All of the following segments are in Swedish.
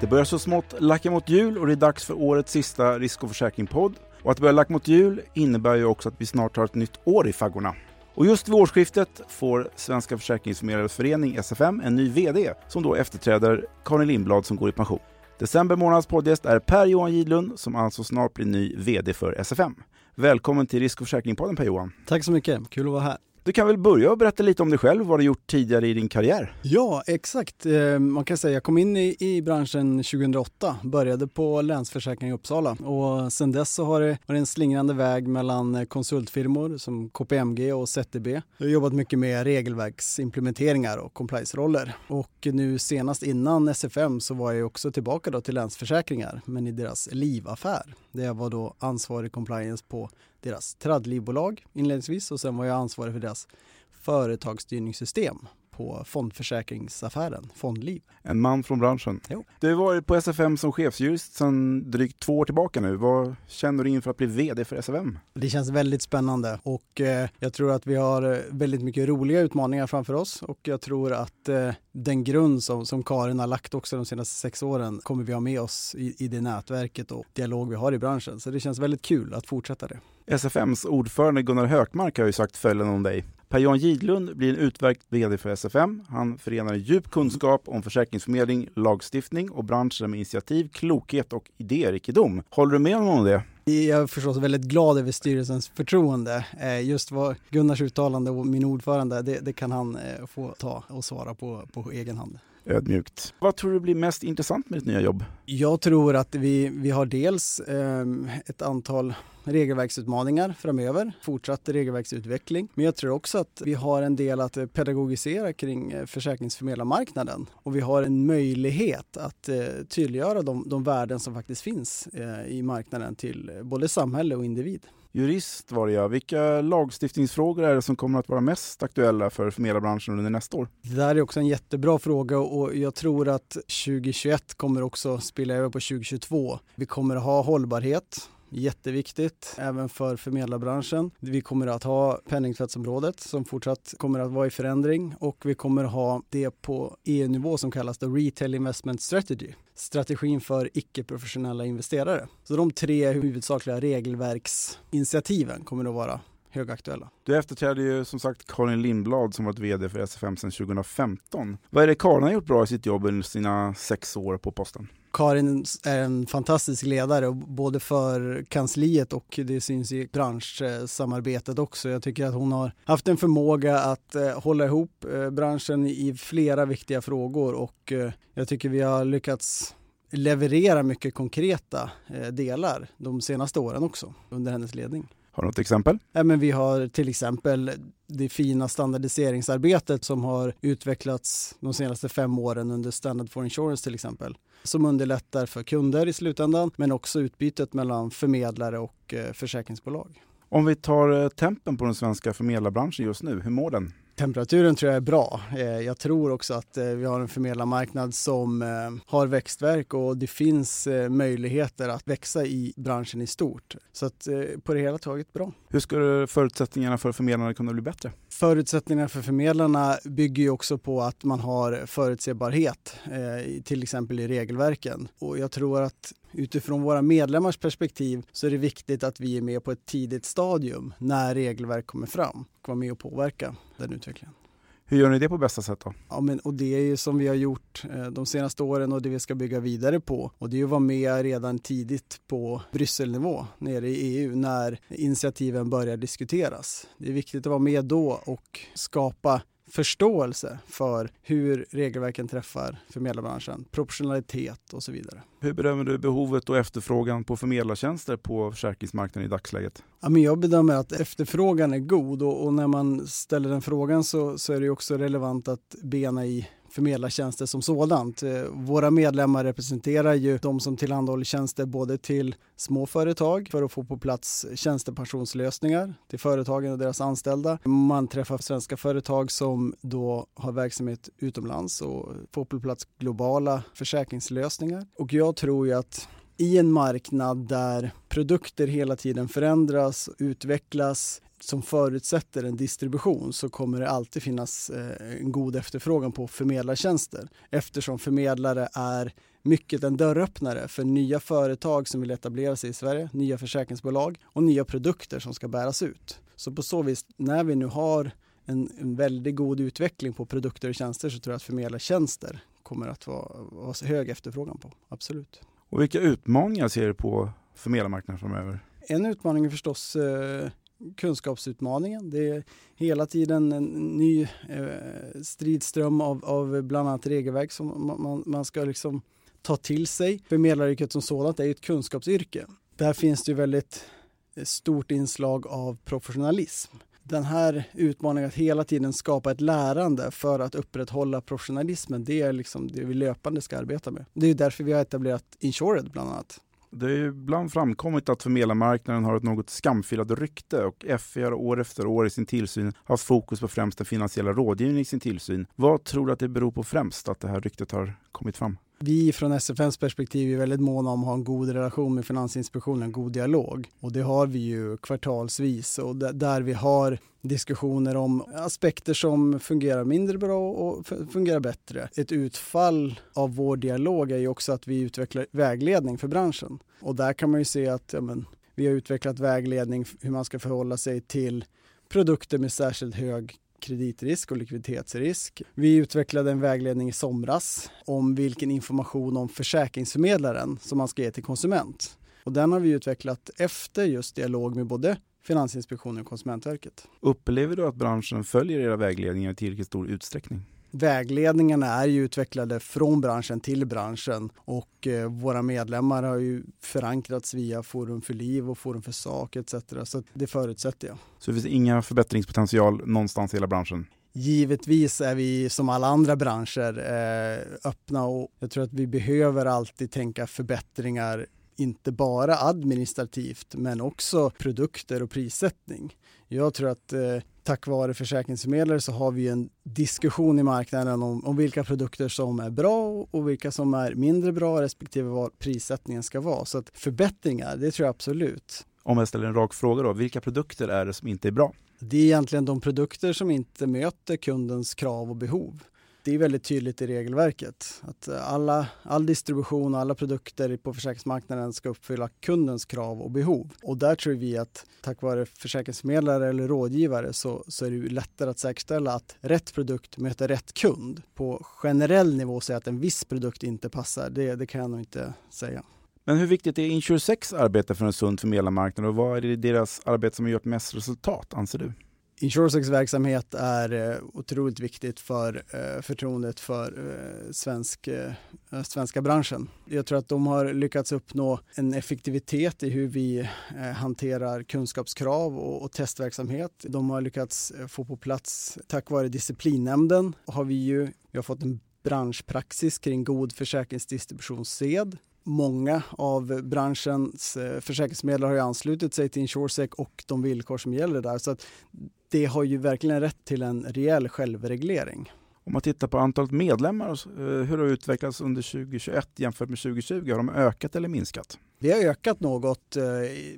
Det börjar så smått lacka mot jul och det är dags för årets sista risk och försäkring-podd. Och att det börjar lacka mot jul innebär ju också att vi snart har ett nytt år i faggorna. Och just vid årsskiftet får Svenska Försäkringsförmedlares Förening, SFM, en ny VD som då efterträder Karin Lindblad som går i pension. December månads poddgäst är Per-Johan Gidlund som alltså snart blir ny VD för SFM. Välkommen till Risk och försäkringspodden Per-Johan. Tack så mycket, kul att vara här. Du kan väl börja och berätta lite om dig själv, vad du gjort tidigare i din karriär? Ja, exakt. Eh, man kan säga jag kom in i, i branschen 2008, började på Länsförsäkring i Uppsala och sedan dess så har det varit en slingrande väg mellan konsultfirmor som KPMG och ZTB. Jag har jobbat mycket med regelverksimplementeringar och compliance-roller och nu senast innan SFM så var jag också tillbaka då till Länsförsäkringar men i deras livaffär där jag var då ansvarig compliance på deras tradlivbolag inledningsvis och sen var jag ansvarig för deras företagsstyrningssystem på fondförsäkringsaffären Fondliv. En man från branschen. Jo. Du har varit på SFM som chefsjurist sedan drygt två år tillbaka nu. Vad känner du inför att bli VD för SFM? Det känns väldigt spännande och eh, jag tror att vi har eh, väldigt mycket roliga utmaningar framför oss och jag tror att eh, den grund som, som Karin har lagt också de senaste sex åren kommer vi ha med oss i, i det nätverket och dialog vi har i branschen. Så det känns väldigt kul att fortsätta det. SFMs ordförande Gunnar Hökmark har ju sagt följande om dig. Per-Jan Gidlund blir en utmärkt VD för SFM. Han förenar djup kunskap om försäkringsförmedling, lagstiftning och branschen med initiativ, klokhet och idérikedom. Håller du med honom om det? Jag är förstås väldigt glad över styrelsens förtroende. Eh, just vad Gunnars uttalande och min ordförande, det, det kan han eh, få ta och svara på på egen hand ödmjukt. Vad tror du blir mest intressant med ditt nya jobb? Jag tror att vi, vi har dels eh, ett antal regelverksutmaningar framöver, fortsatt regelverksutveckling. Men jag tror också att vi har en del att eh, pedagogisera kring eh, försäkringsförmedlarmarknaden och vi har en möjlighet att eh, tydliggöra de, de värden som faktiskt finns eh, i marknaden till eh, både samhälle och individ. Jurist var det ja. Vilka lagstiftningsfrågor är det som kommer att vara mest aktuella för förmedlarbranschen under nästa år? Det där är också en jättebra fråga och jag tror att 2021 kommer också spela över på 2022. Vi kommer att ha hållbarhet Jätteviktigt även för förmedlarbranschen. Vi kommer att ha penningtvättsområdet som fortsatt kommer att vara i förändring och vi kommer att ha det på EU-nivå som kallas the Retail Investment Strategy strategin för icke-professionella investerare. Så de tre huvudsakliga regelverksinitiativen kommer att vara högaktuella. Du efterträdde ju som sagt Karin Lindblad som varit VD för SFM sedan 2015. Vad är det Karin har gjort bra i sitt jobb under sina sex år på posten? Karin är en fantastisk ledare både för kansliet och det syns i branschsamarbetet också. Jag tycker att hon har haft en förmåga att eh, hålla ihop eh, branschen i flera viktiga frågor och eh, jag tycker vi har lyckats leverera mycket konkreta delar de senaste åren också under hennes ledning. Har du något exempel? Ja, men vi har till exempel det fina standardiseringsarbetet som har utvecklats de senaste fem åren under Standard for Insurance till exempel som underlättar för kunder i slutändan men också utbytet mellan förmedlare och eh, försäkringsbolag. Om vi tar eh, tempen på den svenska förmedlarbranschen just nu, hur mår den? Temperaturen tror jag är bra. Eh, jag tror också att vi har en förmedlarmarknad som har växtverk och det finns möjligheter att växa i branschen i stort. Så att på det hela taget bra. Hur skulle förutsättningarna för förmedlarna kunna bli bättre? Förutsättningarna för förmedlarna bygger ju också på att man har förutsebarhet, eh, till exempel i regelverken. Och jag tror att utifrån våra medlemmars perspektiv så är det viktigt att vi är med på ett tidigt stadium när regelverk kommer fram och vara med och påverka den utvecklingen. Hur gör ni det på bästa sätt då? Ja, men, och det är ju som vi har gjort eh, de senaste åren och det vi ska bygga vidare på. Och det är att vara med redan tidigt på Brysselnivå nere i EU när initiativen börjar diskuteras. Det är viktigt att vara med då och skapa förståelse för hur regelverken träffar förmedlarbranschen, proportionalitet och så vidare. Hur bedömer du behovet och efterfrågan på förmedlartjänster på försäkringsmarknaden i dagsläget? Ja, men jag bedömer att efterfrågan är god och, och när man ställer den frågan så, så är det också relevant att bena i förmedlartjänster som sådant. Eh, våra medlemmar representerar ju de som tillhandahåller tjänster både till små företag för att få på plats tjänstepensionslösningar till företagen och deras anställda. Man träffar svenska företag som då har verksamhet utomlands och får på plats globala försäkringslösningar. Och jag tror ju att i en marknad där produkter hela tiden förändras, utvecklas, som förutsätter en distribution så kommer det alltid finnas eh, en god efterfrågan på förmedlartjänster eftersom förmedlare är mycket en dörröppnare för nya företag som vill etablera sig i Sverige, nya försäkringsbolag och nya produkter som ska bäras ut. Så på så vis, när vi nu har en, en väldigt god utveckling på produkter och tjänster så tror jag att förmedlartjänster kommer att vara, vara hög efterfrågan på, absolut. Och vilka utmaningar ser du på förmedlarmarknaden framöver? En utmaning är förstås eh, kunskapsutmaningen. Det är hela tiden en ny eh, stridström av, av bland annat regelverk som man, man ska liksom ta till sig. Förmedlaryrket som sådant är ju ett kunskapsyrke. Där finns det ju väldigt eh, stort inslag av professionalism. Den här utmaningen att hela tiden skapa ett lärande för att upprätthålla professionalismen, det är liksom det vi löpande ska arbeta med. Det är därför vi har etablerat Insured bland annat. Det är ju ibland framkommit att förmedlarmarknaden har ett något skamfilat rykte och FI har år efter år i sin tillsyn haft fokus på främst den finansiella rådgivningen i sin tillsyn. Vad tror du att det beror på främst att det här ryktet har kommit fram? Vi från SFNs perspektiv är väldigt måna om att ha en god relation med Finansinspektionen, en god dialog. Och det har vi ju kvartalsvis och där vi har diskussioner om aspekter som fungerar mindre bra och fungerar bättre. Ett utfall av vår dialog är ju också att vi utvecklar vägledning för branschen. Och där kan man ju se att ja, men, vi har utvecklat vägledning hur man ska förhålla sig till produkter med särskilt hög kreditrisk och likviditetsrisk. Vi utvecklade en vägledning i somras om vilken information om försäkringsförmedlaren som man ska ge till konsument. Och den har vi utvecklat efter just dialog med både Finansinspektionen och Konsumentverket. Upplever du att branschen följer era vägledningar i tillräckligt stor utsträckning? Vägledningarna är ju utvecklade från branschen till branschen och eh, våra medlemmar har ju förankrats via Forum för liv och Forum för sak etc. Så det förutsätter jag. Så det finns inga förbättringspotential någonstans i hela branschen? Givetvis är vi som alla andra branscher eh, öppna och jag tror att vi behöver alltid tänka förbättringar inte bara administrativt men också produkter och prissättning. Jag tror att eh, tack vare försäkringsförmedlare så har vi en diskussion i marknaden om, om, vilka produkter som är bra och vilka som är mindre bra respektive vad prissättningen ska vara. Så att förbättringar, det tror jag absolut. Om jag ställer en rak fråga då, vilka produkter är det som inte är bra? Det är egentligen de produkter som inte möter kundens krav och behov det är väldigt tydligt i regelverket att eh, alla, all distribution och alla produkter på försäkringsmarknaden ska uppfylla kundens krav och behov. Och där tror vi att tack vare försäkringsförmedlare eller rådgivare så, så är det lättare att säkerställa att rätt produkt möter rätt kund. På generell nivå säga att en viss produkt inte passar, det, det kan jag nog inte säga. Men hur viktigt är Insure6 arbete för en sund förmedlarmarknad och vad är det i deras arbete som har gjort mest resultat, anser du? Insuresex verksamhet är eh, otroligt viktigt för eh, förtroendet för eh, svensk, svenska branschen. Jag tror att de har lyckats uppnå en effektivitet i hur vi hanterar kunskapskrav och, testverksamhet. De har lyckats få på plats, tack vare disciplinnämnden, har vi ju vi har fått en branschpraxis kring god försäkringsdistributionssed många av branschens eh, försäkringsmedlare har ju anslutit sig till Insuresec och de villkor som gäller där. Så att det har ju verkligen rätt till en rejäl självreglering. Om man tittar på antalet medlemmar, eh, hur har det utvecklats under 2021 jämfört med 2020? Har de ökat eller minskat? Vi har ökat något eh,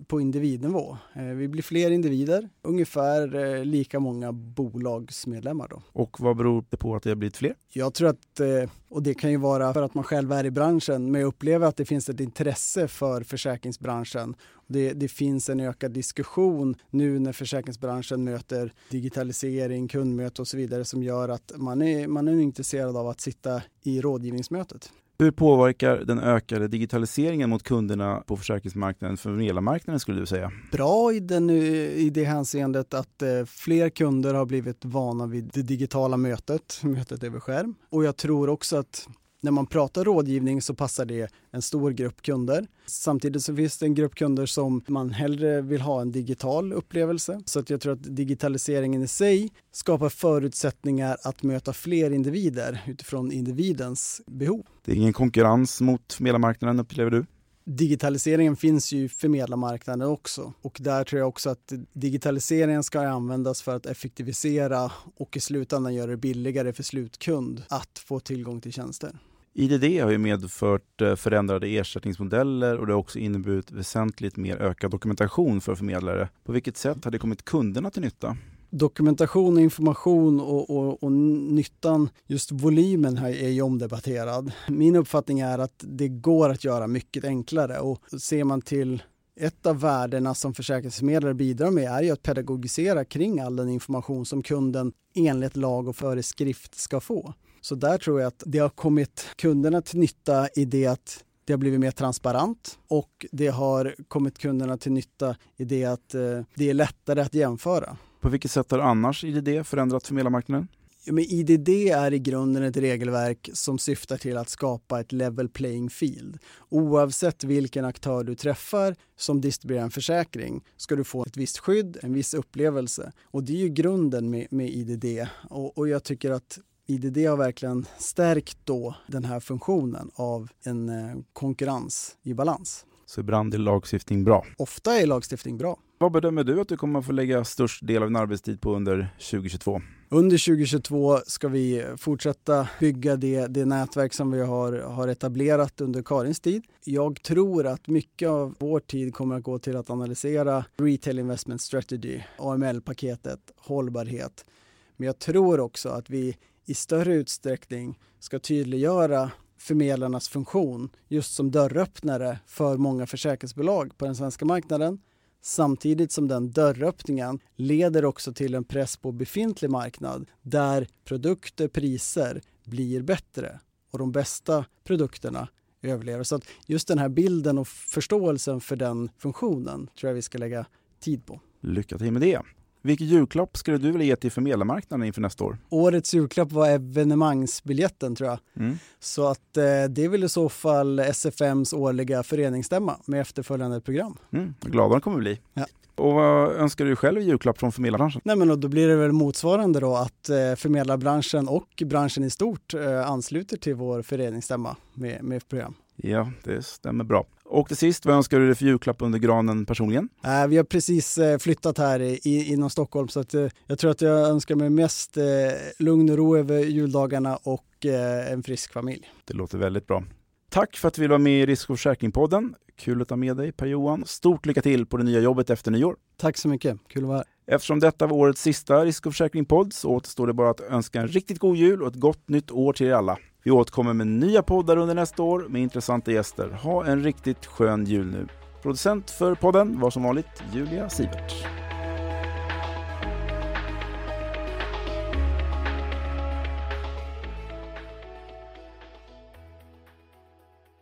på individnivå. Eh, vi blir fler individer, ungefär lika många bolagsmedlemmar. Då. Och vad beror det på att det har blivit fler? Jag tror att, och det kan ju vara för att man själv är i branschen, men jag upplever att det finns ett intresse för försäkringsbranschen det, det, finns en ökad diskussion nu när försäkringsbranschen möter digitalisering, kundmöte och så vidare som gör att man är, man är intresserad av att sitta i rådgivningsmötet. Hur påverkar den ökade digitaliseringen mot kunderna på försäkringsmarknaden förmedlarmarknaden skulle du säga? Bra i, den, i det hänseendet att eh, fler kunder har blivit vana vid det digitala mötet, mötet över skärm. Och jag tror också att när man pratar rådgivning så passar det en stor grupp kunder. Samtidigt så finns det en grupp kunder som man hellre vill ha en digital upplevelse. Så att jag tror att digitaliseringen i sig skapar förutsättningar att möta fler individer utifrån individens behov. Det är ingen konkurrens mot förmedlarmarknaden upplever du? Digitaliseringen finns ju i förmedlarmarknaden också och där tror jag också att digitaliseringen ska användas för att effektivisera och i slutändan göra det billigare för slutkund att få tillgång till tjänster. IDD har ju medfört eh, förändrade ersättningsmodeller och det har också inneburit väsentligt mer ökad dokumentation för förmedlare. På vilket sätt har det kommit kunderna till nytta? Dokumentation och information och, och, och nyttan, just volymen här är ju omdebatterad. Min uppfattning är att det går att göra mycket enklare och ser man till ett av värdena som försäkringsförmedlare bidrar med är ju att pedagogisera kring all den information som kunden enligt lag och föreskrift ska få. Så där tror jag att det har kommit kunderna till nytta i det att det har blivit mer transparent och det har kommit kunderna till nytta i det att eh, det är lättare att jämföra. På vilket sätt har annars IDD förändrat förmedlarmarknaden? Ja, men IDD är i grunden ett regelverk som syftar till att skapa ett level playing field. Oavsett vilken aktör du träffar som distribuerar en försäkring ska du få ett visst skydd, en viss upplevelse. Och det är ju grunden med, med IDD. Och, och jag tycker att IDD har verkligen stärkt då den här funktionen av en eh, konkurrens i balans. Så ibland är lagstiftning bra? Ofta är lagstiftning bra. Vad bedömer du att du kommer att få lägga störst del av din arbetstid på under 2022? Under 2022 ska vi fortsätta bygga det, det nätverk som vi har, har etablerat under Karins tid. Jag tror att mycket av vår tid kommer att gå till att analysera Retail Investment Strategy, AML-paketet, hållbarhet. Men jag tror också att vi i större utsträckning ska tydliggöra förmedlarnas funktion just som dörröppnare för många försäkringsbolag på den svenska marknaden samtidigt som den dörröppningen leder också till en press på befintlig marknad där produkter, priser blir bättre och de bästa produkterna överlever. Så att just den här bilden och förståelsen för den funktionen tror jag vi ska lägga tid på. Lycka till med det! Vilken julklapp skulle du vilja ge till förmedlarmarknaden inför nästa år? Årets julklapp var evenemangsbiljetten tror jag. Mm. Så att eh, det är väl i så fall SFMs årliga föreningsstämma med efterföljande program. Mm. Glada de kommer bli. Ja. Och vad önskar du själv i julklapp från förmedlarbranschen? Nej, men då blir det väl motsvarande då att eh, förmedlarbranschen och branschen i stort eh, ansluter till vår föreningsstämma med, med program. Ja, det stämmer bra. Och till sist, vad önskar du dig för julklapp under granen personligen? Äh, vi har precis eh, flyttat här i, inom Stockholm så att, eh, jag tror att jag önskar mig mest eh, lugn och ro över juldagarna och eh, en frisk familj. Det låter väldigt bra. Tack för att du vill vara med i Risk och försäkringspodden. Kul att ha med dig Per-Johan. Stort lycka till på det nya jobbet efter nyår. Tack så mycket, kul att vara här. Eftersom detta var årets sista Risk och försäkringpodd så återstår det bara att önska en riktigt god jul och ett gott nytt år till er alla. Vi återkommer med nya poddar under nästa år med intressanta gäster. Ha en riktigt skön jul nu. Producent för podden var som vanligt Julia Sivert.